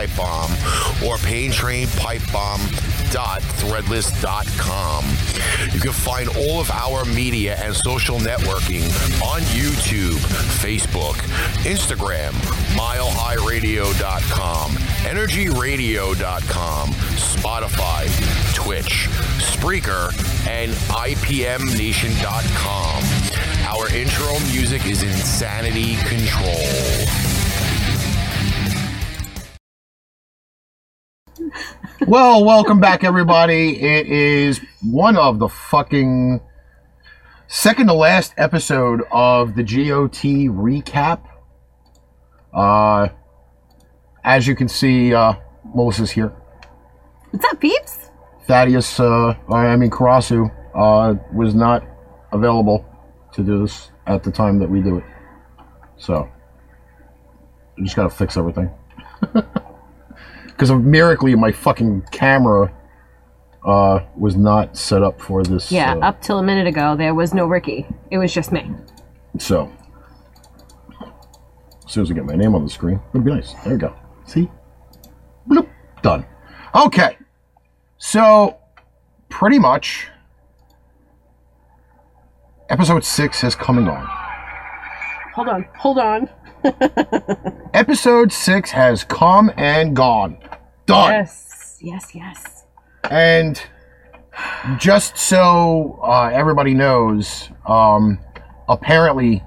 Pipe Bomb or Pain Train. You can find all of our media and social networking on YouTube, Facebook, Instagram, milehighradio.com, energyradio.com, Spotify, Twitch, Spreaker, and IPMNation.com. Our intro music is Insanity Control. Well, welcome back, everybody. It is one of the fucking second to last episode of the GOT recap. Uh, as you can see, uh, Melissa's here. What's up, peeps? Thaddeus, uh, I mean Karasu, uh, was not available to do this at the time that we do it. So, I just gotta fix everything. Because miraculously, my fucking camera uh, was not set up for this. Yeah, uh, up till a minute ago, there was no Ricky. It was just me. So, as soon as I get my name on the screen, it'll be nice. There we go. See? Bloop. Done. Okay. So, pretty much, episode six is coming on. Hold on, hold on. Episode six has come and gone. Done. Yes, yes, yes. And just so uh, everybody knows, um, apparently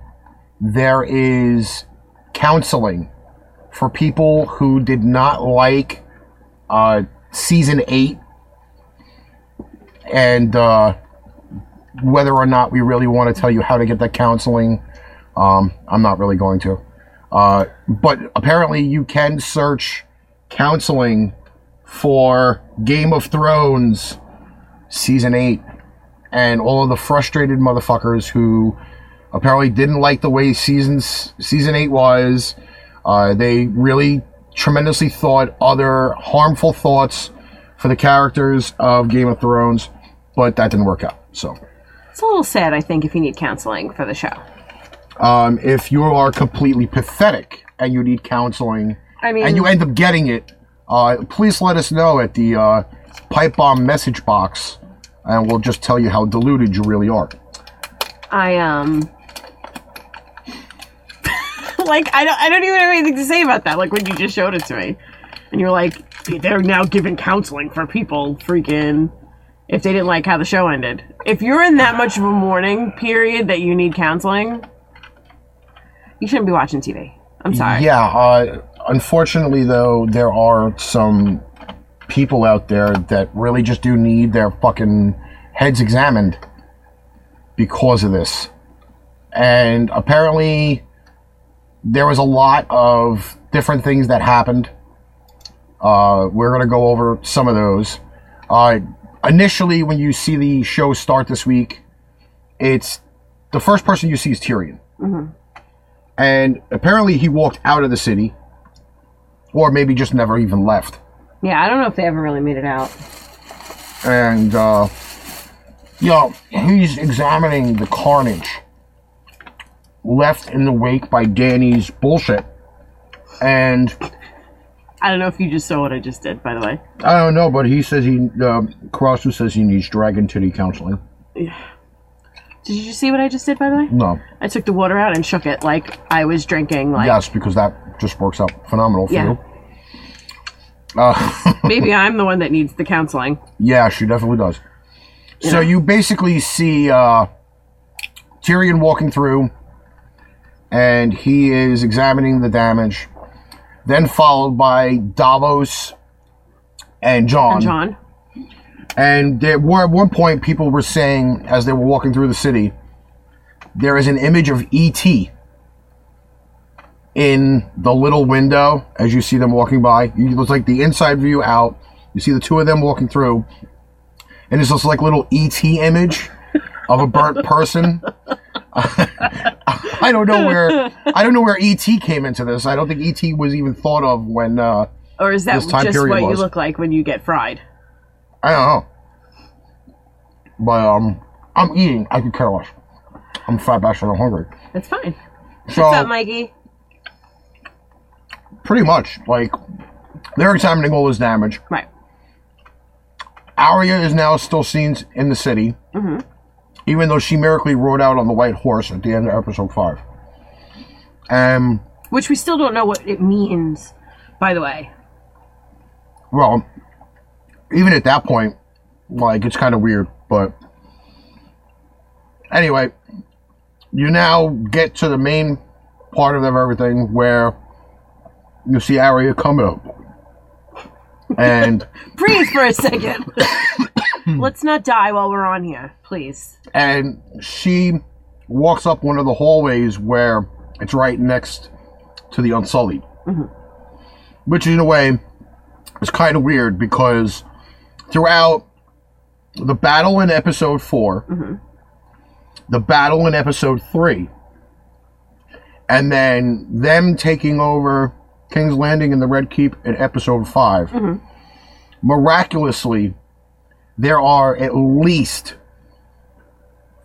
there is counseling for people who did not like uh, season eight and uh, whether or not we really want to tell you how to get that counseling, um, I'm not really going to. Uh, but apparently, you can search counseling for Game of Thrones season eight, and all of the frustrated motherfuckers who apparently didn't like the way seasons season eight was. Uh, they really tremendously thought other harmful thoughts for the characters of Game of Thrones, but that didn't work out. So. It's a little sad, I think, if you need counseling for the show. Um, if you are completely pathetic and you need counseling, I mean, and you end up getting it, uh, please let us know at the uh, pipe bomb message box, and we'll just tell you how deluded you really are. I um, like I don't, I don't even have anything to say about that. Like when you just showed it to me, and you're like, they're now giving counseling for people, freaking, if they didn't like how the show ended. If you're in that much of a mourning period that you need counseling, you shouldn't be watching TV. I'm sorry. Yeah. Uh, unfortunately, though, there are some people out there that really just do need their fucking heads examined because of this. And apparently, there was a lot of different things that happened. Uh, we're going to go over some of those. Uh, initially, when you see the show start this week, it's the first person you see is Tyrion. And apparently, he walked out of the city, or maybe just never even left. Yeah, I don't know if they ever really made it out. and uh, you know he's examining the carnage left in the wake by Dany's bullshit, and I don't know if you just saw what I just did, by the way. I don't know, but he says he uh, Karasu says he needs dragon titty counseling. Yeah. Did you see what I just did, by the way? No, I took the water out and shook it like I was drinking. Like yes, because that just works out phenomenal for Yeah. you. Uh, maybe I'm the one that needs the counseling. Yeah, she definitely does. So you basically see uh, Tyrion walking through, and he is examining the damage. Then followed by Davos and Jon. And Jon. And there were at one point people were saying as they were walking through the city, there is an image of ET in the little window as you see them walking by. You looks like the inside view out. You see the two of them walking through, and it's this like little ET image of a burnt person. I don't know where I don't know where ET came into this. I don't think ET was even thought of when uh, Or is that just what you was. look like when you get fried? I don't know. But um, I'm eating. I could care less. I'm fat bastard. I'm hungry. That's fine. So What's up, Mikey? Pretty much like they're examining all this damage. Right. Arya is now still seen in the city, even though she miraculously rode out on the white horse at the end of episode five. Um, Which we still don't know what it means, by the way. well, even at that point, like it's kind of weird, but anyway, you now get to the main part of everything where you see Arya come up, and Breathe for a second. Let's not die while we're on here, please. and she walks up one of the hallways where it's right next to the Unsullied, mm-hmm. which in a way is kind of weird because throughout the battle in episode 4 mm-hmm. the battle in episode three, and then them taking over King's Landing and the Red Keep in episode 5 mm-hmm. miraculously, there are at least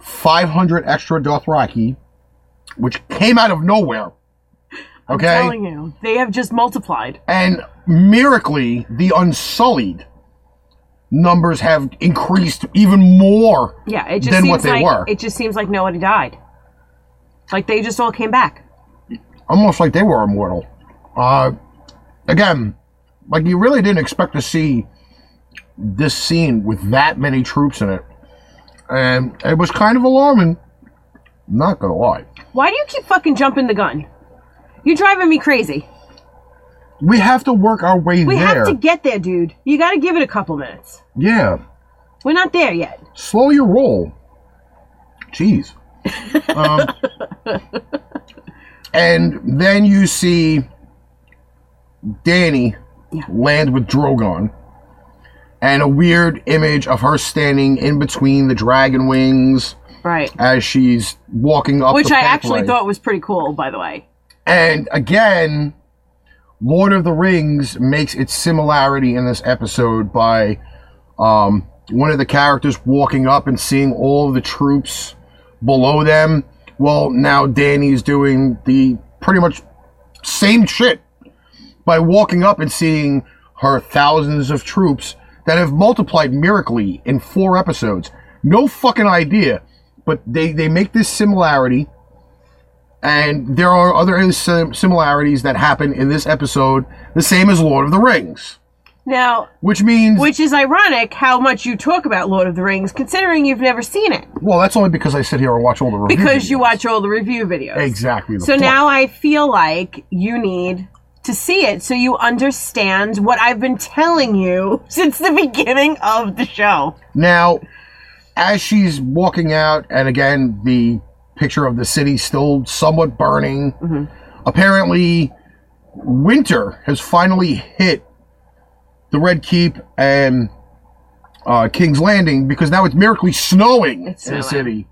500 extra Dothraki, which came out of nowhere. I'm Okay? telling you, they have just multiplied. And miraculously, the Unsullied numbers have increased even more Yeah, it just than seems what they like were. it just seems like nobody died. Like they just all came back. almost like they were immortal. Uh, again, like you really didn't expect to see this scene with that many troops in it, and it was kind of alarming. Not gonna lie. Why do you keep fucking jumping the gun? You're driving me crazy. We have to work our way there. We there. have to get there, dude. You got to give it a couple minutes. yeah, We're not there yet. slow your roll. Jeez. um, and then you see Dany Yeah. land with Drogon, and a weird image of her standing in between the dragon wings Right. as she's walking up. Which I actually thought was pretty cool, by the way. And again, Lord of the Rings makes its similarity in this episode by um, one of the characters walking up and seeing all of the troops below them. Well, now Dany's doing the pretty much same shit by walking up and seeing her thousands of troops that have multiplied miraculously in four episodes. No fucking idea. But they, they make this similarity and there are other similarities that happen in this episode, the same as Lord of the Rings, Now, which means which is ironic how much you talk about Lord of the Rings, considering you've never seen it. well, that's only because I sit here and watch all the reviews. Because you watch all the review videos. exactly. The So point. now I feel like you need to see it so you understand what I've been telling you since the beginning of the show. Now, as she's walking out, and again, the picture of the city still somewhat burning. Mm-hmm. Apparently, winter has finally hit the Red Keep and uh, King's Landing because now it's miraculously snowing It's in the city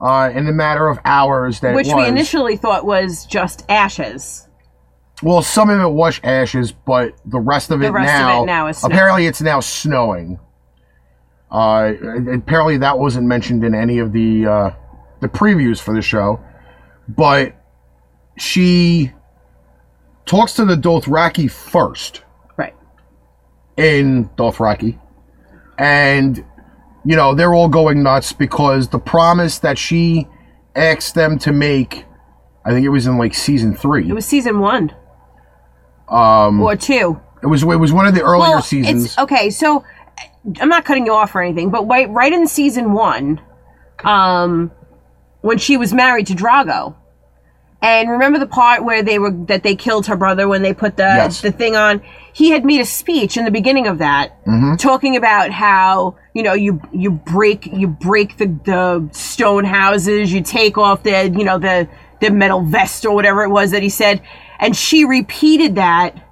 uh, in the matter of hours. That Which we initially thought was just ashes. Well, some of it was ashes, but the rest of it rest of now, it now is snow. apparently it's now snowing. Uh, apparently that wasn't mentioned in any of the uh, the previews for the show, but she talks to the Dothraki first Right. in Dothraki, and you know they're all going nuts because the promise that she asked them to make, I think it was in like season three. It was season one. Um, Or two. It was it was one of the earlier well, seasons. It's, okay, so I'm not cutting you off or anything, but right, right in season one, um, when she was married to Drago, and remember the part where they were that they killed her brother when they put the Yes. the thing on. He had made a speech in the beginning of that, Mm-hmm. talking about how you know you you break you break the the stone houses, you take off the you know the the metal vest or whatever it was that he said, and she repeated that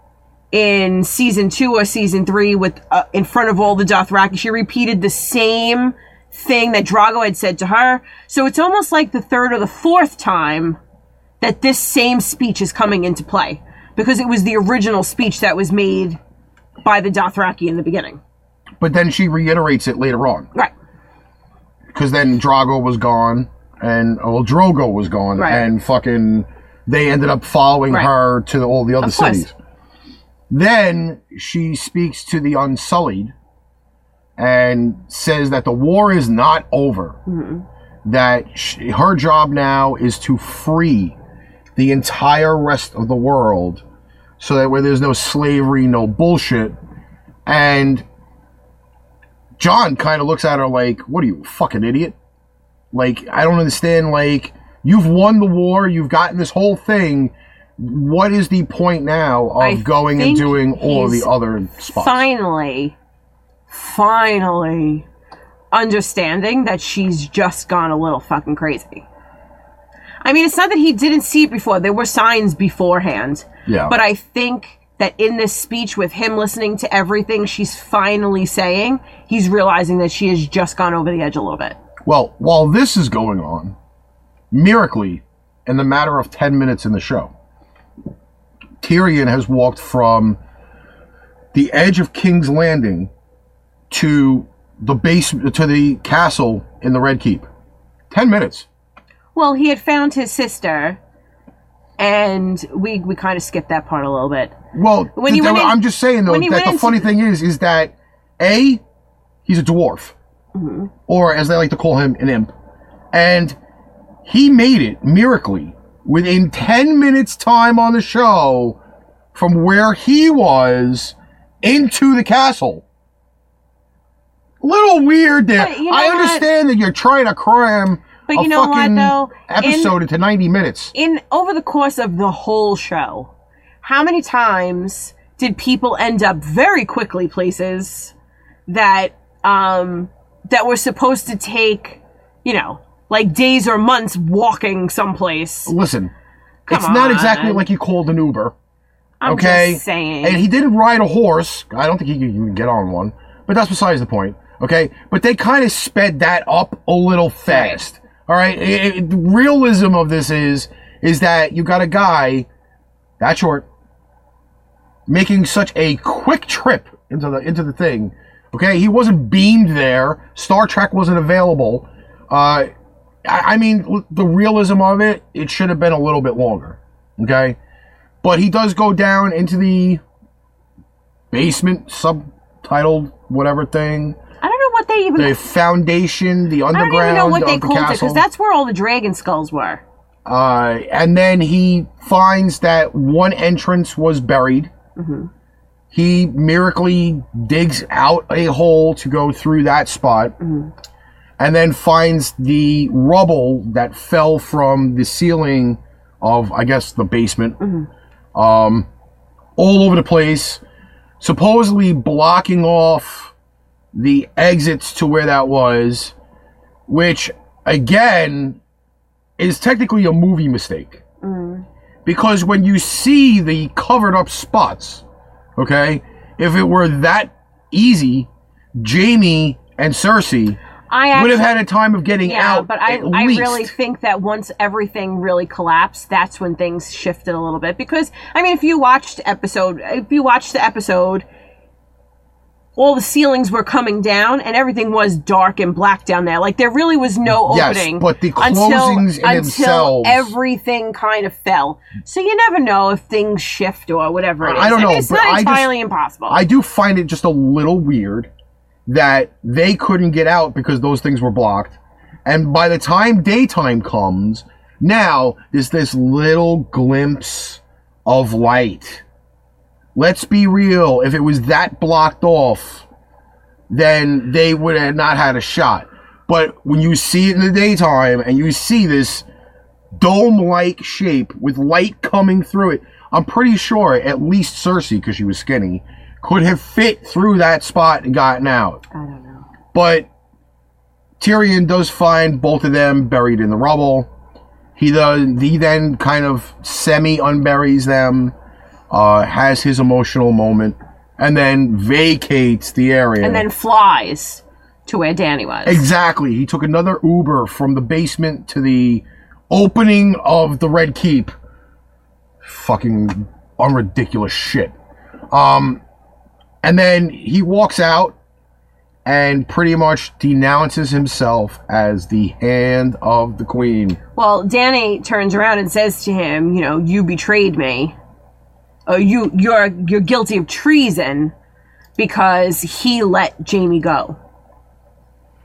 in season two or season three with uh, in front of all the Dothraki. She repeated the same thing that Drago had said to her. So it's almost like the third or the fourth time that this same speech is coming into play because it was the original speech that was made by the Dothraki in the beginning. But then she reiterates it later on. Right. Because then Drago was gone, and well, Drogo was gone, Right. and fucking they ended up following Right. her to all the other cities. Then she speaks to the Unsullied and says that the war is not over. Mm-hmm. That sh her job now is to free the entire rest of the world so that where there's no slavery, no bullshit. And Jon kind of looks at her like, What are you, fucking idiot? Like, I don't understand. Like, you've won the war, you've gotten this whole thing. What is the point now of I going and doing all the other spots? Finally, finally understanding that she's just gone a little fucking crazy. I mean, it's not that he didn't see it before. There were signs beforehand. Yeah. But I think that in this speech, with him listening to everything she's finally saying, he's realizing that she has just gone over the edge a little bit. Well, while this is going on, miraculously, in the matter of 10 minutes in the show, Tyrion has walked from the edge of King's Landing to the base to the castle in the Red Keep. 10 minutes. Well, he had found his sister, and we we kind of skipped that part a little bit. Well, When he th- went in- I'm just saying though that the funny thing is is that A, he's a dwarf. Mm-hmm. Or as they like to call him, an imp. And he made it miraculously within 10 minutes time on the show from where he was into the castle. Little weird there. You know I what? understand that you're trying to cram But a you know what, fucking though? In- episode into 90 minutes. in over the course of the whole show, how many times did people end up very quickly places that um that were supposed to take, you know, like days or months walking someplace? Listen, Come it's not exactly like you called an Uber. I'm okay. just saying. And he didn't ride a horse. I don't think he could even get on one. But that's besides the point. Okay. But they kind of sped that up a little fast. All right. It- it- the realism of this is is that you got a guy that short making such a quick trip into the into the thing. Okay. He wasn't beamed there. Star Trek wasn't available. Uh, I, I mean, the realism of it, it should have been a little bit longer. Okay. But he does go down into the basement, subtitled whatever thing. I don't know what they even The foundation, the underground. I don't even know what they the called it because that's where all the dragon skulls were. Uh, and then he finds that one entrance was buried. Mm-hmm. He miraculously digs out a hole to go through that spot. Mm-hmm. And then finds the rubble that fell from the ceiling of, I guess, the basement. Mm-hmm. Um, all over the place. Supposedly blocking off the exits to where that was. Which, again, is technically a movie mistake. Because when you see the covered up spots, okay, if it were that easy, Jaime and Cersei I actually, would have had a time of getting Yeah, out. but I, I really think that once everything really collapsed, that's when things shifted a little bit. Because I mean, if you watched episode, if you watched the episode, all the ceilings were coming down and everything was dark and black down there. Like there really was no opening. Yes, but the until, closings in until themselves- everything kind of fell. So you never know if things shift or whatever it is. I don't mean, know, it's but not I just- entirely impossible. I do find it just a little weird that they couldn't get out because those things were blocked. And by the time daytime comes, now there's this little glimpse of light. Let's be real. If it was that blocked off, then they would have not had a shot. But when you see it in the daytime and you see this dome like shape with light coming through it, I'm pretty sure at least Cersei, because she was skinny, could have fit through that spot and gotten out. I don't know. But Tyrion does find both of them buried in the rubble. He does. He then kind of semi unburies them, uh, has his emotional moment, and then vacates the area. And then flies to where Dany was. Exactly. He took another Uber from the basement to the opening of the Red Keep. Fucking unridiculous shit. Um, and then he walks out and pretty much denounces himself as the hand of the queen. Well, Dany turns around and says to him, "You know, you betrayed me. Oh, you you're you're guilty of treason because he let Jaime go.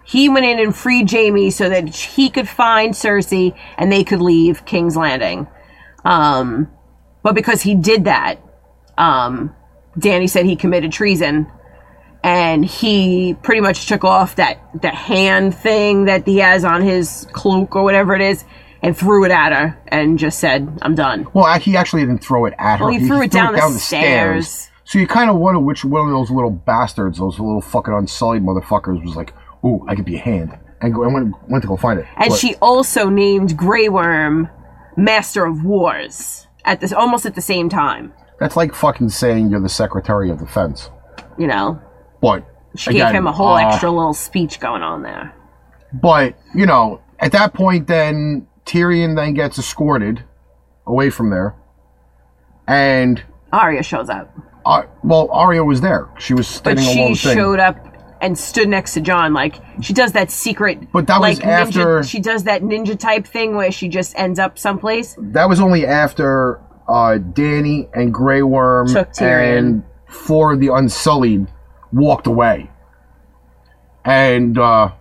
He went in and freed Jaime so that he could find Cersei and they could leave King's Landing. Um, but because he did that, um, Dany said he committed treason." And he pretty much took off that the hand thing that he has on his cloak or whatever it is, and threw it at her, and just said, "I'm done." Well, he actually didn't throw it at her. Well, he threw it down the stairs. So you kind of wonder which one of those little bastards, those little fucking unsullied motherfuckers, was like, "Ooh, I could be a hand," and go, and went, went to go find it. And But- she also named Grey Worm Master of Wars at this almost at the same time. That's like fucking saying you're the Secretary of Defense. You know, But she again, gave him a whole uh, extra little speech going on there. But you know, at that point, then Tyrion then gets escorted away from there, and Arya shows up, uh, well, Arya was there. She was but standing along she the thing. showed up and stood next to Jon. Like she does that secret, But that was like after- ninja, she does that ninja type thing where she just ends up someplace. that was only after uh, Dany and Grey Worm Tyrion. and four of the Unsullied walked away. And uh,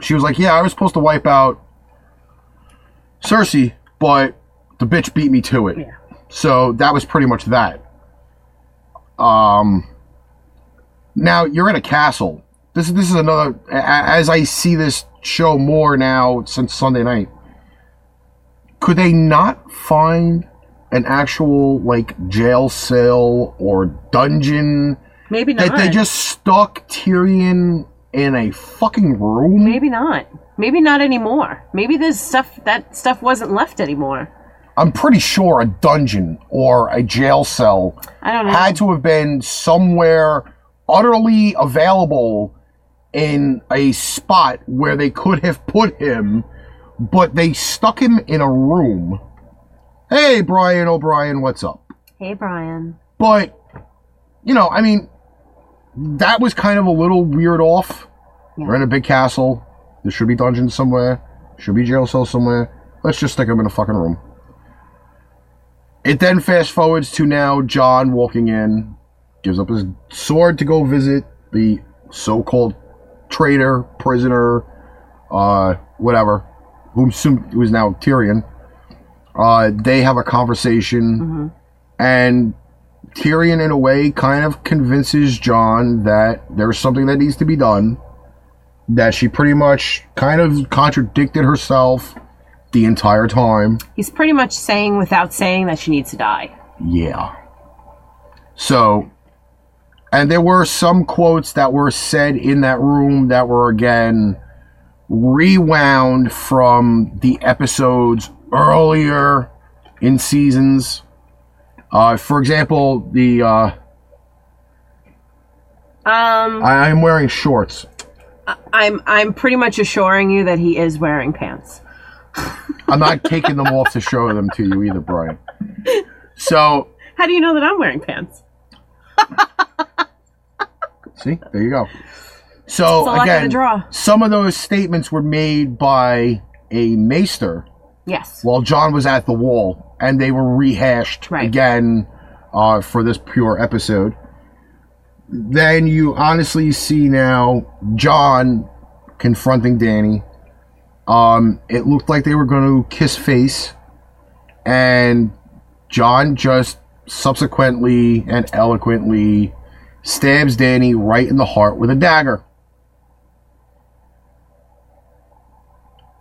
she was like, Yeah, I was supposed to wipe out Cersei, but the bitch beat me to it. Yeah. So that was pretty much that. Um, now you're in a castle. This is this is another. As I see this show more now since Sunday night, could they not find an actual like jail cell or dungeon Maybe not. that they just stuck Tyrion in a fucking room? Maybe not. Maybe not anymore. Maybe this stuff that stuff wasn't left anymore. I'm pretty sure a dungeon or a jail cell I don't know. had to have been somewhere utterly available in a spot where they could have put him, but they stuck him in a room. Hey, Brian O'Brien, what's up? hey, Brian. But, you know, I mean, that was kind of a little weird off. Yeah. We're in a big castle. There should be dungeons somewhere. Should be jail cells somewhere. Let's just stick him in a fucking room. It then fast forwards to now Jon walking in, gives up his sword to go visit the so-called traitor, prisoner, uh, whatever, who soon is now Tyrion. Uh, they have a conversation, and Tyrion, in a way, kind of convinces Jon that there's something that needs to be done. That she pretty much kind of contradicted herself the entire time. He's pretty much saying without saying that she needs to die. Yeah. So, and there were some quotes that were said in that room that were again rewound from the episodes earlier in seasons. Uh, for example, the uh, Um, I, I'm wearing shorts. I'm I'm pretty much assuring you that he is wearing pants. I'm not taking them off to show them to you either, Brian. So, How do you know that I'm wearing pants? See, there you go. So It's a luck of the again, draw. some of those statements were made by a maester Yes. while Jon was at the wall, and they were rehashed Right. again uh, for this pure episode. Then you honestly see now Jon confronting Dany. Um, it looked like they were going to kiss face, and Jon just subsequently and eloquently stabs Dany right in the heart with a dagger.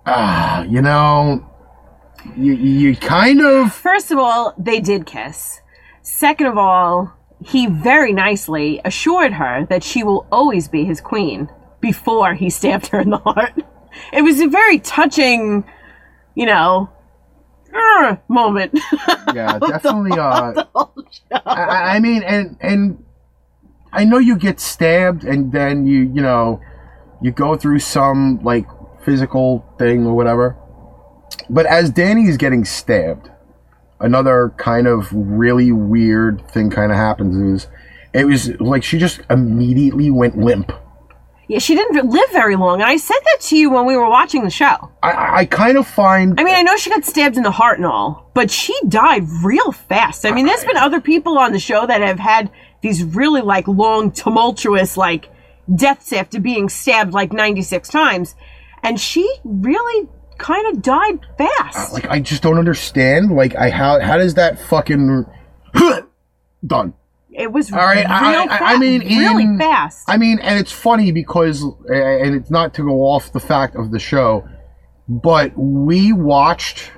Ah, you know, you, you kind of First of all, they did kiss. Second of all, he very nicely assured her that she will always be his queen before he stabbed her in the heart. It was a very touching, you know, "Ugh," moment. yeah definitely uh I, I- I mean and and i know you get stabbed and then you you know You go through some like physical thing or whatever. But as Dany's getting stabbed, another kind of really weird thing kind of happens is it was like she just immediately went limp. Yeah, she didn't live very long, and I said that to you when we were watching the show. I- I, I kind of find I mean, I know she got stabbed in the heart and all, but she died real fast. I mean, there's been other people on the show that have had these really like long, tumultuous like deaths after being stabbed like 96 times, and she really kind of died fast. Uh, like I just don't understand. Like I how how does that fucking done? It was All right, I- I- I mean, really in- fast. I mean, and it's funny because, and it's not to go off the fact of the show, but we watched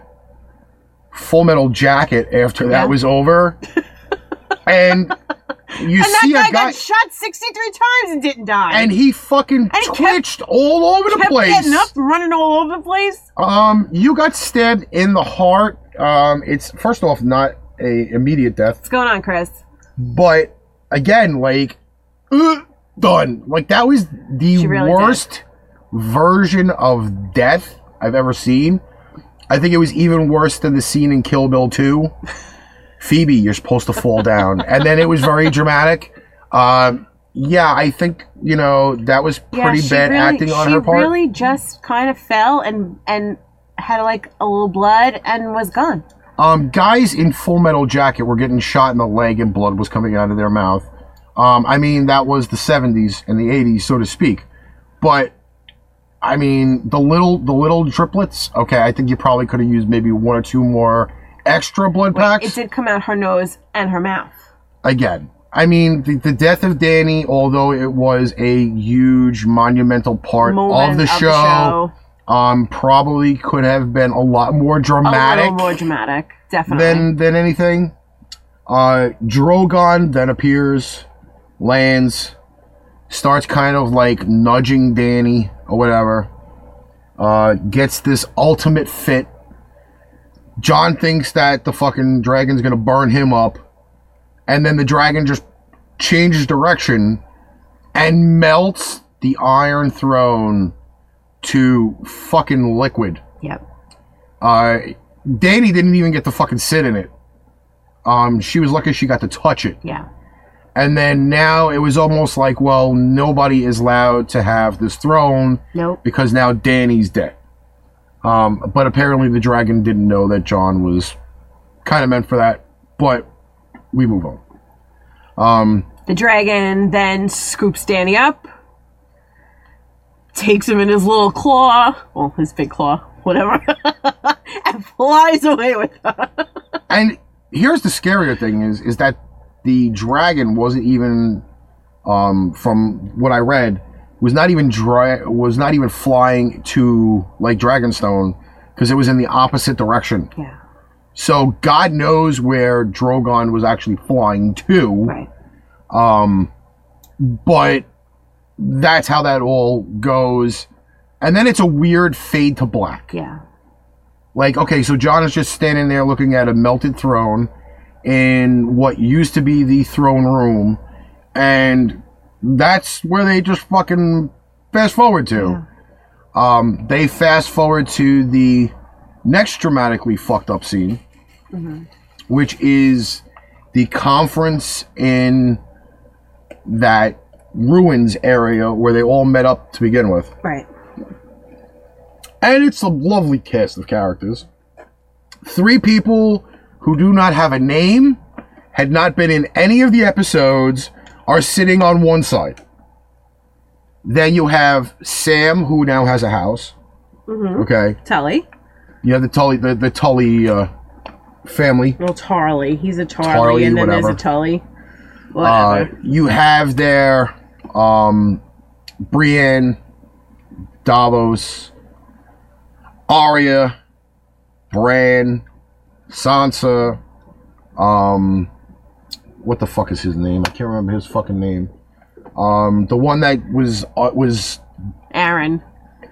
Full Metal Jacket after that was over, and you and that guy guy, got shot 63 times and didn't die. and he fucking he kept- twitched all over the kept place. getting up, running all over the place. Um, you got stabbed in the heart. Um, it's first off not a immediate death. What's going on, Chris? But again, like, uh, done. Like that was the really worst version of death I've ever seen. I think it was even worse than the scene in Kill Bill 2. Phoebe, you're supposed to fall down, and then it was very dramatic. Um, yeah, I think you know that was pretty she bad really- acting on her part. She really just kind of fell and and had like a little blood and was gone. Um, guys in Full Metal Jacket were getting shot in the leg and blood was coming out of their mouth. Um, I mean, that was the 70s and the 80s, so to speak. But, I mean, the little the little triplets, okay, I think you probably could have used maybe one or two more extra blood packs. It did come out her nose and her mouth. Again, I mean, the, the death of Dany, although it was a huge, monumental part Moment of the show, um, probably could have been a lot more dramatic. A little more dramatic, definitely. than than anything. Uh, Drogon then appears, lands, starts kind of like nudging Dany or whatever. Uh, gets this ultimate fit. Jon thinks that the fucking dragon's gonna burn him up, and then the dragon just changes direction and melts the Iron Throne to fucking liquid. yep. Uh, Dany didn't even get to fucking sit in it. Um, she was lucky she got to touch it. Yeah. And then now it was almost like, well, nobody is allowed to have this throne Nope. because now Dany's dead. Um, but apparently the dragon didn't know that Jon was kind of meant for that. But we move on. Um, The dragon then scoops Dany up, takes him in his little claw, well, his big claw, whatever, and flies away with her. and here's the scarier thing is is that the dragon wasn't even um from what i read was not even dry was not even flying to like dragonstone because it was in the opposite direction Yeah. so god knows where drogon was actually flying to Right. Um, but that's how that all goes and then it's a weird fade to black Yeah. like, okay, so Jon is just standing there looking at a melted throne in what used to be the throne room, and that's where they just fucking fast forward to. Um, they fast forward to the next dramatically fucked up scene, which is the conference in that ruins area where they all met up to begin with. Right. And it's a lovely cast of characters. Three people who do not have a name, had not been in any of the episodes, are sitting on one side. Then you have Sam, who now has a house. Okay. Tully. You have the Tully, the, the Tully uh, family. Well, Tarly. He's a Tarly, Tarly, and then whatever. there's a Tully. Uh, Whatever. you have there um, Brienne, Davos, Arya, Bran, Sansa. Um, what the fuck is his name? I can't remember his fucking name. Um, the one that was uh, was Arryn.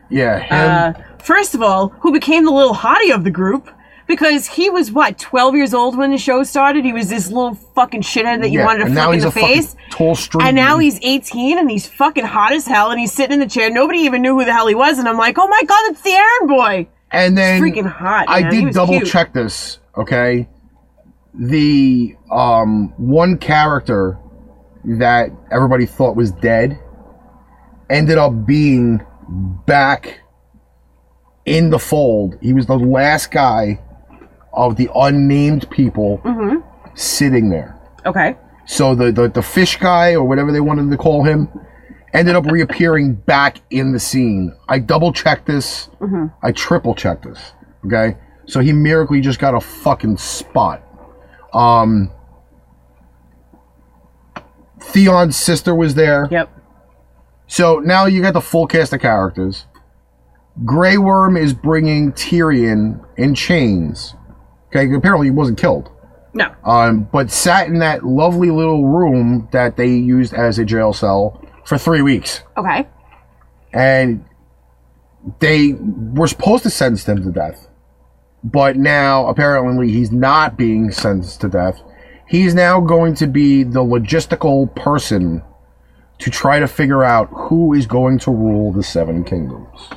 yeah him. Uh, first of all, who became the little hottie of the group Because he was what, 12 years old when the show started? He was this little fucking shithead that you Yeah, wanted to now in he's the a face. tall, straight And now he's 18 and he's fucking hot as hell and he's sitting in the chair. Nobody even knew who the hell he was. And I'm like, oh my god, it's the Arryn boy. And then freaking hot, I man. He did double cute. check this, okay? The um one character that everybody thought was dead ended up being back in the fold. He was the last guy of the unnamed people Mm-hmm. sitting there. Okay. So the, the the fish guy or whatever they wanted to call him ended up reappearing back in the scene. I double checked this. I triple checked this. Okay, so he miraculously just got a fucking spot. Um, Theon's sister was there. Yep. So now you got the full cast of characters. Grey Worm is bringing Tyrion in chains. Okay, apparently he wasn't killed No. um, but sat in that lovely little room that they used as a jail cell for three weeks. Okay. And they were supposed to sentence him to death. But now, apparently, he's not being sentenced to death. He's now going to be the logistical person to try to figure out who is going to rule the Seven Kingdoms.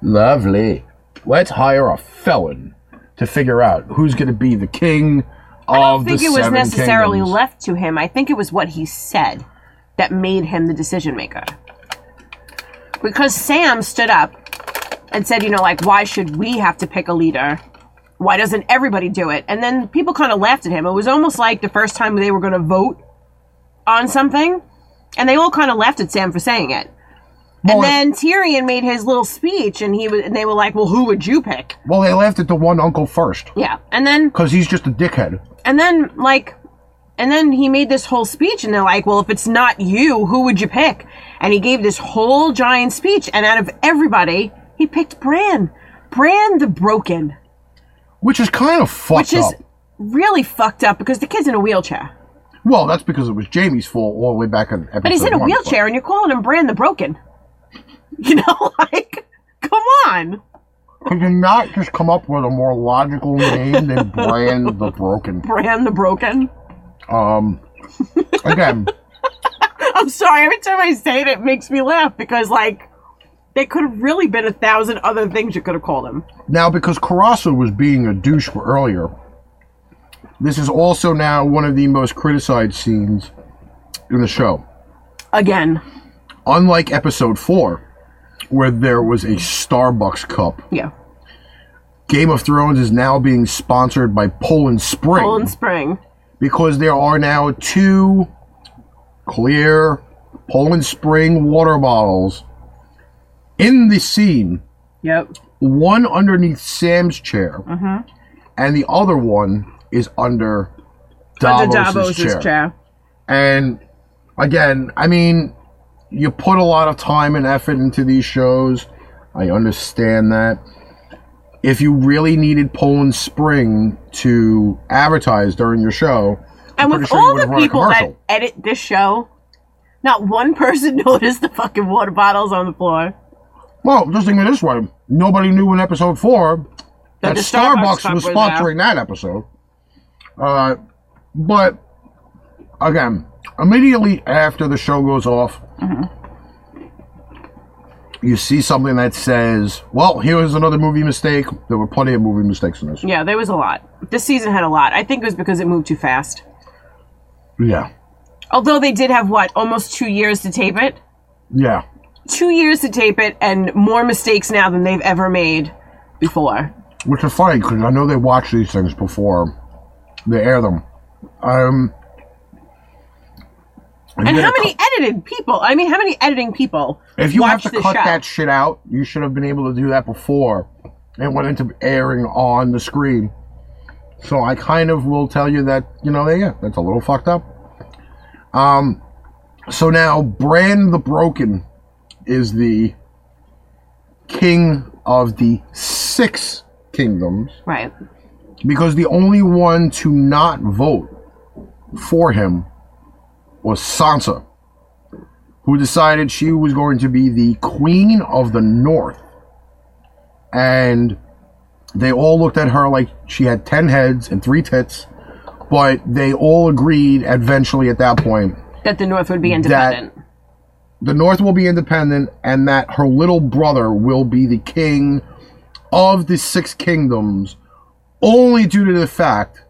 Lovely. Let's hire a felon to figure out who's going to be the king I don't of think the it was necessarily Kingdoms. left to him. I think it was what he said that made him the decision maker. Because Sam stood up and said, you know, like, why should we have to pick a leader? Why doesn't everybody do it? And then people kind of laughed at him. It was almost like the first time they were going to vote on something, and they all kind of laughed at Sam for saying it. Well, and then Tyrion made his little speech, and he was, and they were like, "Well, who would you pick?" Well, they laughed at the one uncle first Yeah, and then because he's just a dickhead. and then like and then he made this whole speech and they're like well if it's not you who would you pick and he gave this whole giant speech and out of everybody he picked bran bran the broken Which is kind of fucked up. which is up. really fucked up because the kid's in a wheelchair Well, that's because it was Jaime's fault all the way back in episode but he's in a one, wheelchair and you're calling him bran the broken you know like come on Could you not just come up with a more logical name than Bran the Broken? bran the broken Um, again, i'm sorry every time i say it it makes me laugh because like there could have really been a thousand other things you could have called him now because Carrasco was being a douche earlier, this is also now one of the most criticized scenes in the show. again Unlike episode four, where there was a Starbucks cup, yeah Game of Thrones is now being sponsored by Poland Spring. Poland Spring. because there are now two clear Poland Spring water bottles in the scene. Yep. One underneath Sam's chair, Mm-hmm. and the other one is under Under Davos's Davos's chair. chair. And again, I mean, you put a lot of time and effort into these shows. I understand that. If you really needed Poland Spring to advertise during your show, I'm And with sure all the have run a people that edit this show, not one person noticed the fucking water bottles on the floor. Well, just think of it this way: nobody knew in episode four that, the Starbucks Starbucks, was sponsoring that episode. Uh, but again, immediately after the show goes off, you see something that says, "Well, here's another movie mistake." There were plenty of movie mistakes in this. Yeah, there was a lot. This season had a lot. I think it was because it moved too fast. Yeah, Although they did have what, almost two years to tape it? yeah. Two years to tape it and more mistakes now than they've ever made before. Which is funny because I know they watch these things before they air them. Um, And how many edited people? I mean, how many editing people If you have to cut show? that shit out, you should have been able to do that before it went into airing on the screen. So I kind of will tell you that you know, yeah, that's a little fucked up. Um, so now Bran the Broken is the king of the six kingdoms Right. because the only one to not vote for him was Sansa, who decided she was going to be the queen of the north. And they all looked at her like she had 10 heads and three tits, but they all agreed eventually at that point That the North would be independent. The North will be independent and that her little brother will be the king of the six kingdoms only due to the fact,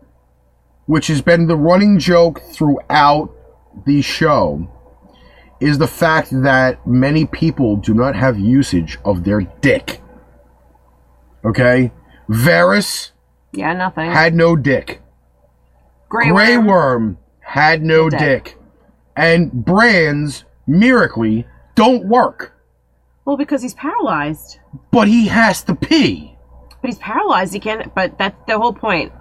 which has been the running joke throughout the show, is the fact that many people do not have usage of their dick. Okay? Varys yeah, nothing. had no dick. Grey Grey Worm. Worm had no Dick. dick. And brands, miraculously, don't work. Well, because he's paralyzed. But he has to pee. But he's paralyzed. He can't. But that's the whole point.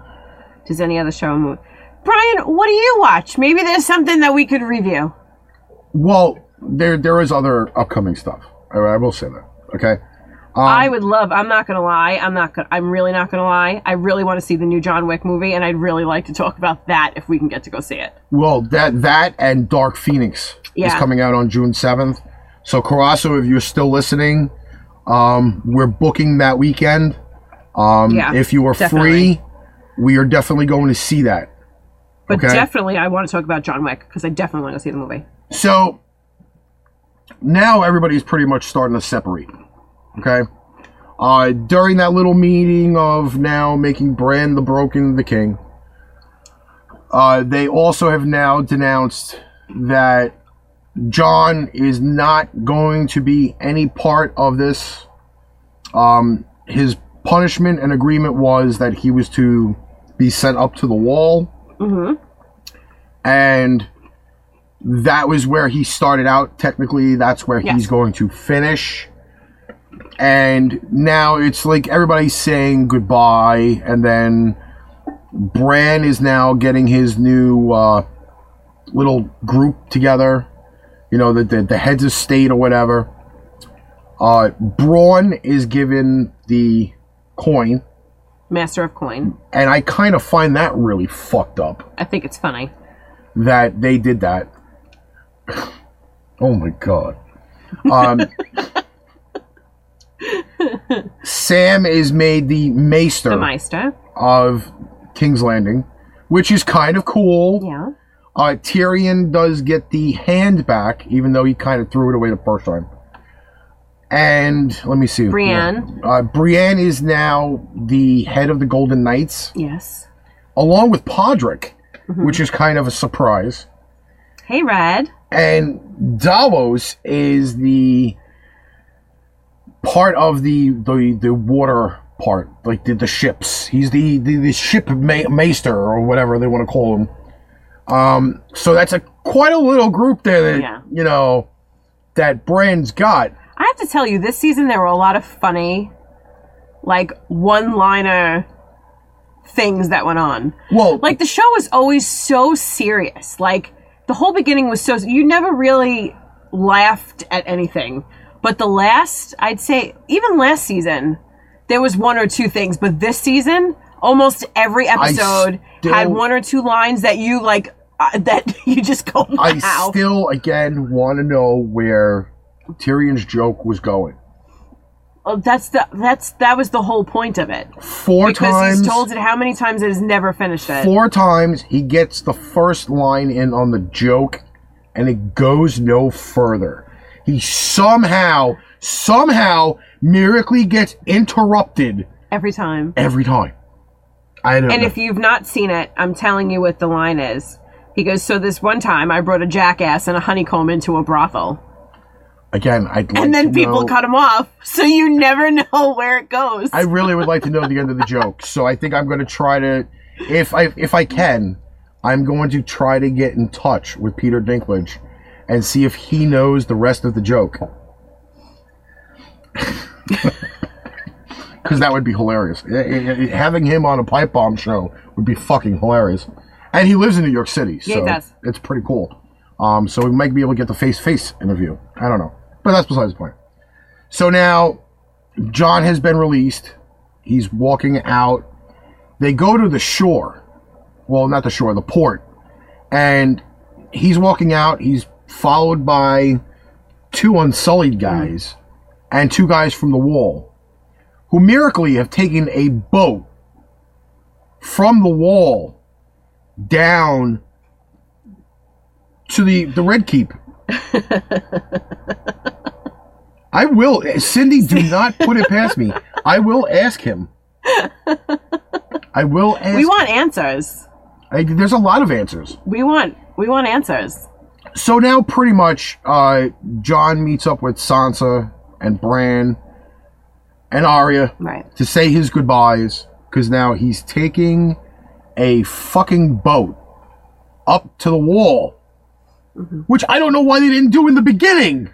Does any other show move? Brian, what do you watch? Maybe there's something that we could review. Well, there there is other upcoming stuff. I, I will say that. Okay. Um, I would love. I'm not gonna lie. I'm not. Gonna, I'm really not gonna lie. I really want to see the new John Wick movie, and I'd really like to talk about that if we can get to go see it. Well, that that and Dark Phoenix is coming out on June seventh. So Carasso, if you're still listening, um, we're booking that weekend. Um, Yeah, if you are definitely. free, we are definitely going to see that. But Okay. definitely, I want to talk about John Wick because I definitely want to see the movie. So now everybody's pretty much starting to separate. Okay. Uh, during that little meeting of now making Brand the Broken the King, uh, they also have now denounced that Jon is not going to be any part of this. Um, his punishment and agreement was that he was to be sent up to the wall. And that was where he started out. Technically, that's where Yes. he's going to finish. And now it's like everybody's saying goodbye, and then Bran is now getting his new uh, little group together. You know, the, the the heads of state or whatever. Uh, Bronn is given the coin, Master of Coin. and I kind of find that really fucked up. I think it's funny. that they did that. Oh my god. Um, Sam is made the maester The maester. of King's Landing, which is kind of cool. Yeah. Uh, Tyrion does get the hand back, even though he kind of threw it away the first time. And let me see. Brienne. Uh, Brienne is now the head of the Golden Knights, Yes. along with Podrick, Mm-hmm. which is kind of a surprise. Hey, Red. and Davos is the part of the the, the water part, like the, the ships. He's the the, the ship ma- maester or whatever they want to call him. Um, so that's a quite a little group there that Yeah. you know that Bran's got. I have to tell you, this season there were a lot of funny, like one-liner things that went on. Well, Like the show was always so serious. Like the whole beginning was so you never really laughed at anything. But the last, I'd say, even last season, there was one or two things. But this season, almost every episode had one or two lines that you like uh, that you just go, wow. I still again want to know where Tyrion's joke was going. Oh, that's the that's that was the whole point of it. Four Because times. he's told it how many times it has never finished it. four times he gets the first line in on the joke and it goes no further he somehow somehow miraculously gets interrupted Every time. every time i don't And know if you've not seen it, I'm telling you what the line is. He goes, So this one time I brought a jackass and a honeycomb into a brothel. again i'd like And then people know, cut him off. So you never know where it goes. i really would like to know the end of the joke so i think i'm going to try to if i if i can i'm going to try to get in touch with peter dinklage and see if he knows the rest of the joke because that would be hilarious. I- I- I- Having him on a pipe bomb show would be fucking hilarious. And he lives in New York City, so Yeah, he does. it's pretty cool. Um, so we might be able to get the face-to-face interview. I don't know, but that's besides the point. So now, Jon has been released. He's walking out. They go to the shore. Well, not the shore, the port. And he's walking out. He's followed by two unsullied guys and two guys from the wall who miraculously have taken a boat from the wall down to the the Red Keep. I will, Cindy. Do not put it past me. I will ask him. I will ask. We want answers. I, there's a lot of answers. We want we want answers. So now, pretty much, uh, Jon meets up with Sansa and Bran and Arya Right. to say his goodbyes because now he's taking a fucking boat up to the wall, which I don't know why they didn't do in the beginning.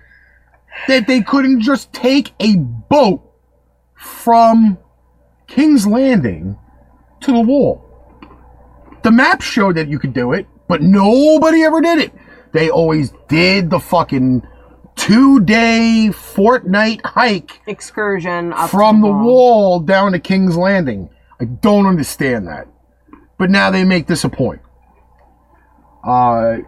That they couldn't just take a boat from King's Landing to the wall. The map showed that you could do it, but nobody ever did it. They always did the fucking two day fortnight hike Excursion up from the wall down to King's Landing. I don't understand that. But now they make this a point. Uh,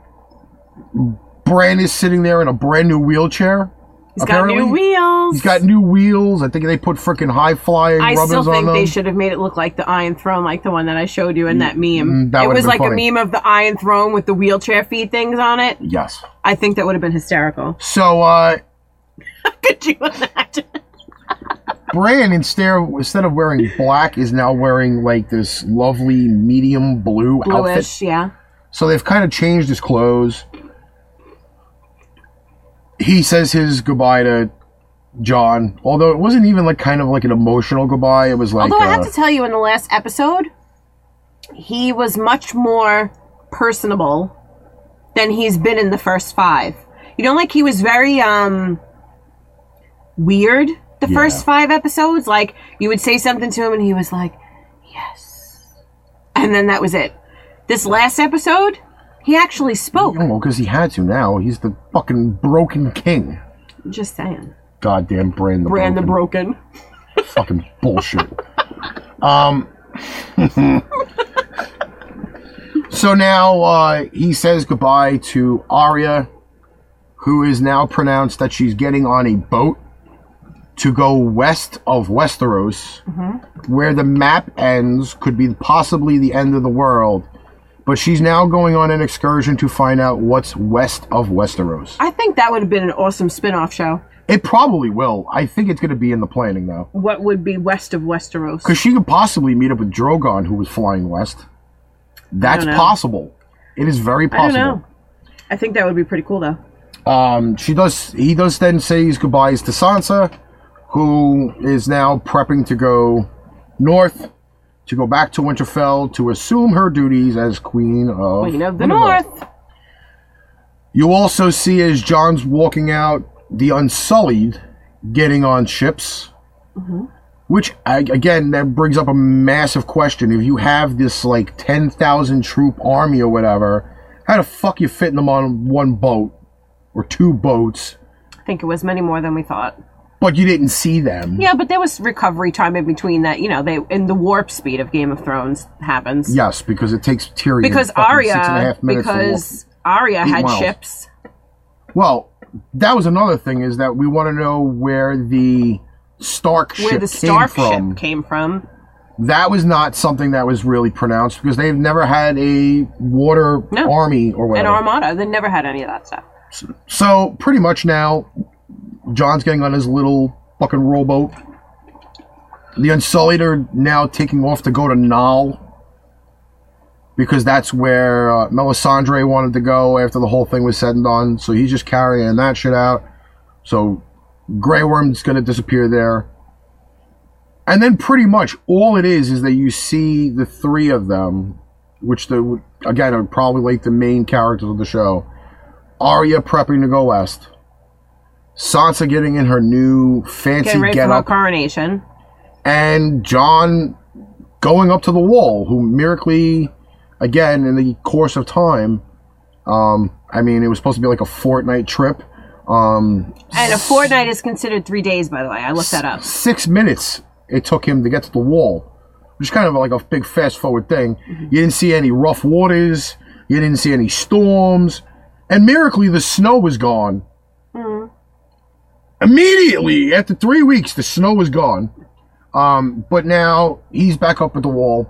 Bran is sitting there in a brand new wheelchair. He's got new wheels. He's got new wheels. I think they put freaking high flying I rubbers still think they should have made it look like the Iron Throne, like the one that I showed you in that meme. Mm, that it was like funny. a meme of the Iron Throne with the wheelchair feet things on it. Yes. I think that would have been hysterical. So uh, Could you imagine? Bran instead of, instead of wearing black is now wearing like this lovely medium blue outfit. Bluish, yeah. So they've kind of changed his clothes. He says his goodbye to Jon, although it wasn't even like kind of like an emotional goodbye. It was like, Although I have uh, to tell you, in the last episode, he was much more personable than he's been in the first five. You know, like he was very um weird the Yeah. first five episodes. Like you would say something to him, and he was like, "Yes," and then that was it. This last episode, he actually spoke. well, because he had to now. He's the fucking broken king. Just saying, Goddamn Bran the Brand the broken. fucking bullshit. Um. so now uh, he says goodbye to Arya, who is now pronounced that she's getting on a boat to go west of Westeros, where the map ends, could be possibly the end of the world. But she's now going on an excursion to find out what's west of Westeros. I think that would have been an awesome spin-off show. It probably will. I think it's going to be in the planning though. What would be west of Westeros? Because she could possibly meet up with Drogon, who was flying west. That's know. possible. It is very I don't possible. know. I think that would be pretty cool, though. Um, she does. He does then say his goodbyes to Sansa, who is now prepping to go north, to go back to Winterfell to assume her duties as Queen of Queen of the Winterfell. North. You also see as Jon's walking out, the Unsullied getting on ships. Mm-hmm. Which I, again, that brings up a massive question. If you have this like ten thousand troop army or whatever, how the fuck you fitting them on one boat or two boats? I think it was many more than we thought. But you didn't see them. Yeah, but there was recovery time in between that. You know, they in the warp speed of Game of Thrones happens. Yes, because it takes Tyrion because fucking six and a Arya, half minutes because Arya had miles. ships. Well, that was another thing is that we want to know where the Stark Where ship the Stark came from. ship came from. that was not something that was really pronounced because they've never had a water No. army or An armada. They never had any of that stuff. so pretty much now, Jon's getting on his little fucking rowboat. The Unsullied are now taking off to go to Naath because that's where uh, Melisandre wanted to go after the whole thing was said and done. So he's just carrying that shit out. So Grey Worm's going to disappear there. And then pretty much all it is is that you see the three of them, which the again are probably like the main characters of the show. Arya prepping to go west. Sansa getting in her new fancy Getting ready get for her up, coronation. and Jon going up to the wall, who miraculously, again in the course of time, um, I mean it was supposed to be like a fortnight trip. Um, And a fortnight is considered three days, by the way. I looked that up. six minutes it took him to get to the wall, which is kind of like a big fast forward thing. Mm-hmm. You didn't see any rough waters, you didn't see any storms, and miraculously the snow was gone. Mm-hmm. Immediately after three weeks, the snow was gone. Um, but now he's back up at the wall.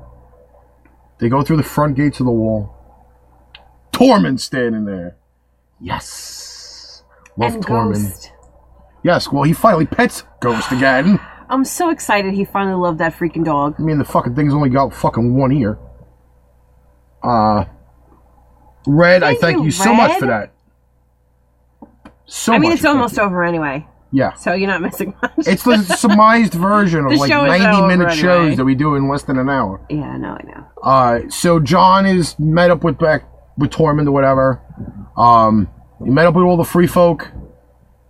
They go through the front gates of the wall. Tormund's standing there. Yes. Love and Tormund. Ghost. Yes, well, he finally pets Ghost again. I'm so excited he finally loved that freaking dog. I mean, the fucking thing's only got fucking one ear. Uh, Red, I Thank thank you, you so much for that. So I mean, it's almost you. over anyway, Yeah. so you're not missing much. It's the surmised version of The like show is 90 over minute anyway. shows that we do in less than an hour. yeah, no, I know. Uh, so Jon is met up with back with Tormund or whatever. Um, he met up with all the free folk,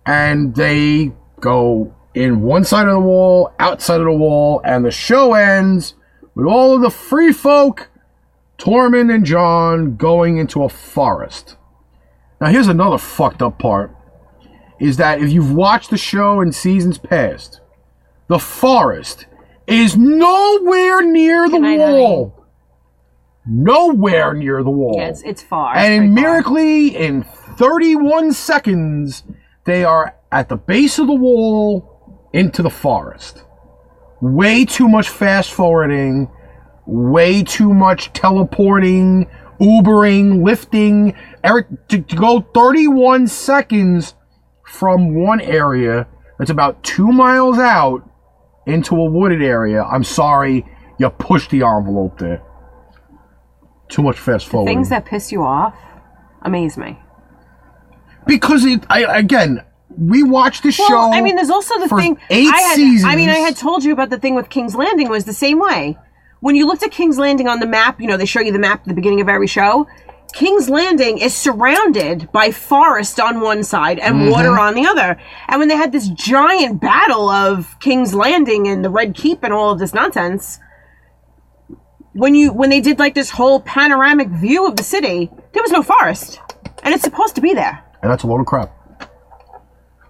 and they go in one side of the wall, outside of the wall, and the show ends with all of the free folk, Tormund and Jon going into a forest. Now here's another fucked up part: is that if you've watched the show in seasons past, the forest is nowhere near the night, wall nowhere near the wall. Yeah, it's, it's far. and It's pretty far. miraculously, in 31 seconds, they are at the base of the wall into the forest. Way too much fast forwarding, way too much teleporting, Ubering, lifting. Eric, to, to go 31 seconds from one area that's about two miles out into a wooded area, I'm sorry, you pushed the envelope there. Too much fast forwarding. Things that piss you off amaze me. because it, I again, we watched the show. I mean, there's also the thing. eight I had, seasons. I mean, I had told you about the thing with King's Landing was the same way. When you looked at King's Landing on the map, you know they show you the map at the beginning of every show. King's Landing is surrounded by forest on one side and Mm-hmm. water on the other. And when they had this giant battle of King's Landing and the Red Keep and all of this nonsense, when you when they did like this whole panoramic view of the city, there was no forest, and it's supposed to be there. and that's a load of crap.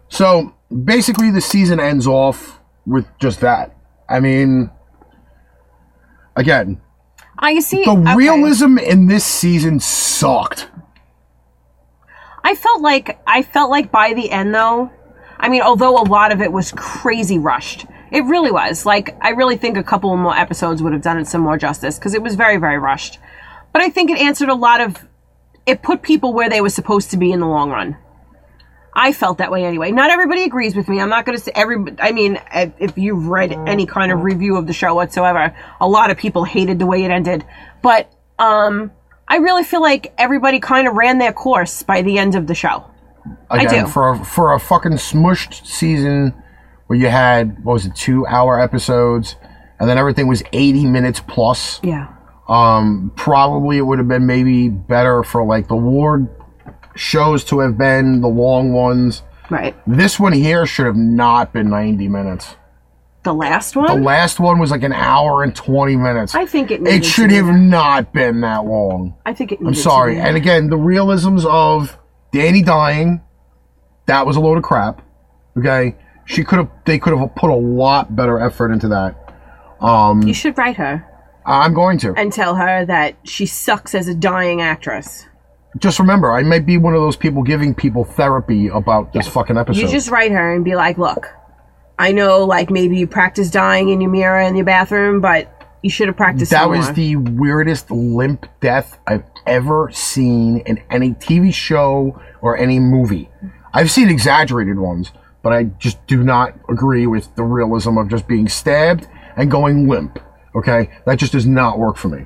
So basically, the season ends off with just that. I mean, again, I see. the okay. realism in this season sucked. I felt like I felt like by the end though, I mean, although a lot of it was crazy rushed, it really was. Like I really think a couple more episodes would have done it some more justice because it was very very rushed. But I think it answered a lot of it put people where they were supposed to be in the long run. I felt that way anyway. Not everybody agrees with me. I'm not going to say every. I mean, if you've read any kind of review of the show whatsoever, a lot of people hated the way it ended. But um, I really feel like everybody kind of ran their course by the end of the show. Again, do. for a, for a fucking smushed season where you had what was it, two hour episodes, and then everything was eighty minutes plus. Yeah. Um, probably it would have been maybe better for like the Ward shows to have been the long ones. Right. This one here should have not been 90 minutes. The last one? The last one was like an hour and 20 minutes. I think it. Needed it should have not been that long. I think it. I'm sorry. And again, the realisms of Dany dying, that was a load of crap. Okay? She could have they could have put a lot better effort into that. Um you should write her I'm going to. and tell her that she sucks as a dying actress. Just remember, I might be one of those people giving people therapy about this fucking episode. You just write her and be like, "Look, I know, like maybe you practice dying in your mirror in your bathroom, but you should have practiced." That was more." the weirdest limp death I've ever seen in any TV show or any movie. I've seen exaggerated ones, but I just do not agree with the realism of just being stabbed and going limp. Okay? That just does not work for me.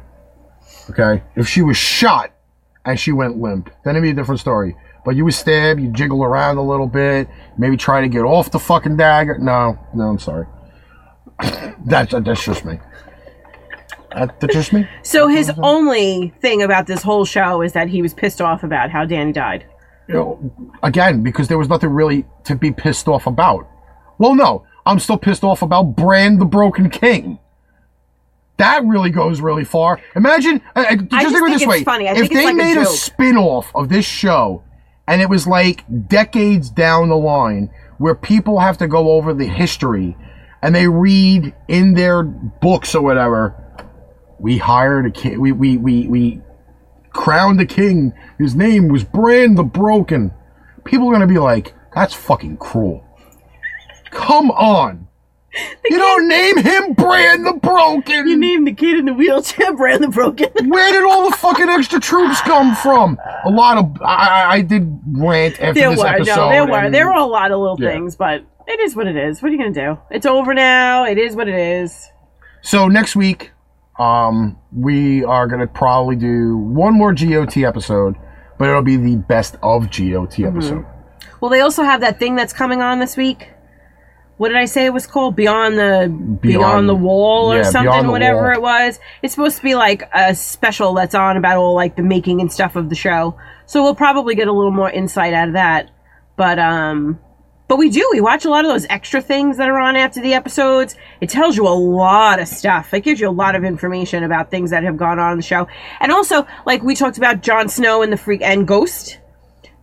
Okay? If she was shot and she went limp, then it'd be a different story. But you was stabbed, you jiggle around a little bit, maybe try to get off the fucking dagger. No, no, I'm sorry. that's that's just me. That, that's just me. Uh, so his only thing about this whole show is that he was pissed off about how Dany died. you know, again, because there was nothing really to be pissed off about. Well, no, I'm still pissed off about Brand the Broken King. That really goes really far. Imagine, uh, uh, just, think of it this way: funny. I if think it's they like made a, joke. spin-off of this show, and it was like decades down the line, where people have to go over the history, and they read in their books or whatever, we hired a king, we we we we crowned a king. His name was Brand the Broken. People are gonna be like, that's fucking cruel. Come on. You don't name him Brand the Broken. You name the kid in the wheelchair Brand the Broken. Where did all the fucking extra troops come from? A lot of I, I- did rant after there this were, episode. no, there were. and- There were a lot of little Yeah. things, but it is what it is. What are you gonna do? It's over now. It is what it is. So next week, um, we are gonna probably do one more GOT episode, but it'll be the best of GOT Mm-hmm. episode. Well, they also have that thing that's coming on this week. What did I say it was called? Beyond the Beyond, Beyond- the Wall or yeah, something, whatever Wall. it was. It's supposed to be like a special that's on about all like the making and stuff of the show. So we'll probably get a little more insight out of that. But um but we do. We watch a lot of those extra things that are on after the episodes. It tells you a lot of stuff. It gives you a lot of information about things that have gone on in the show. And also, like we talked about Jon Snow and the freak and Ghost.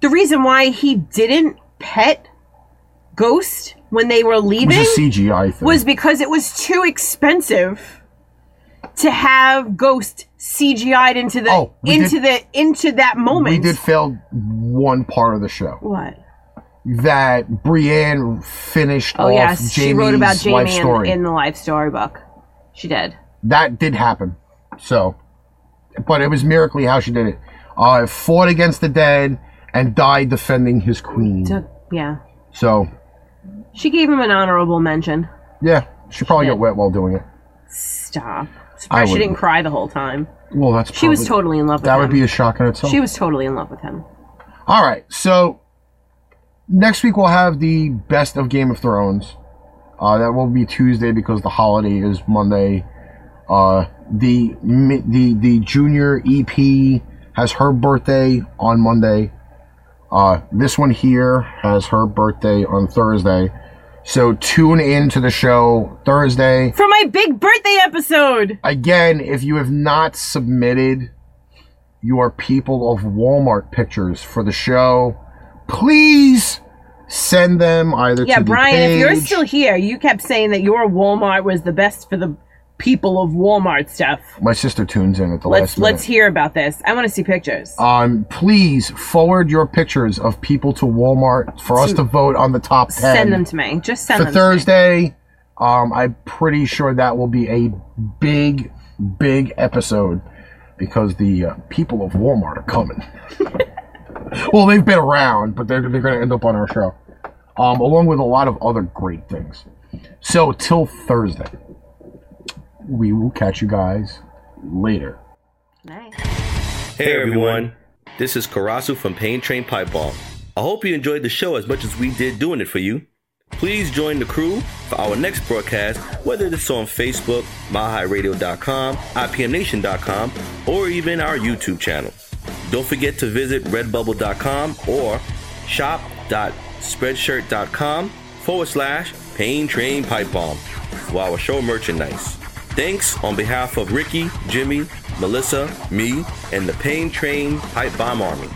The reason why he didn't pet Ghost when they were leaving CGI thing. was because it was too expensive to have Ghost CGI'd into the Oh, we into the into that moment. we did fail one part of the show. what? That Brienne finished Oh off yes, Jaime's she wrote about life Jaime story. in, in the life story book. She did. that did happen. So, but it was miraculously how she did it. Uh, fought against the dead and died defending his queen. Yeah, So, she gave him an honorable mention. yeah, she probably got wet while doing it. Stop. Surprised she wouldn't. didn't cry the whole time. Well, that's She was probably- totally in love with him. That him. would be a shock in itself. she was totally in love with him. All right, so next week we'll have the best of Game of Thrones. Uh, that will be Tuesday because the holiday is Monday. Uh, the mi- the the junior EP has her birthday on Monday. Uh, this one here has her birthday on Thursday. So tune in to the show Thursday. For my big birthday episode. Again, if you have not submitted your people of Walmart pictures for the show, please send them either Yeah, to the Brian, if you're still here, you kept saying that your Walmart was the best for the people of Walmart stuff. My sister tunes in at the Let's last minute. let's hear about this. I want to see pictures. um, please forward your pictures of people to Walmart for us to vote on the top ten Send them to me. Just send for them. to me. Thursday. Um, I'm pretty sure that will be a big, big episode because the uh, people of Walmart are coming. well, they've been around, but they're they're going to end up on our show, um, along with a lot of other great things. So till Thursday, we will catch you guys later. Nice. Hey everyone, this is Karasu from Pain Train Pipe Bomb. I hope you enjoyed the show as much as we did doing it for you. Please join the crew for our next broadcast, whether it's on Facebook, MileHighRadio.com, IPMNation.com, or even our YouTube channel. Don't forget to visit Redbubble.com or shop.spreadshirt.com forward slash Pain Train Pipe Bomb for our show merchandise. Thanks on behalf of Ricky, Jimmy, Melissa, me, and the Pain Train Pipe Bomb Army.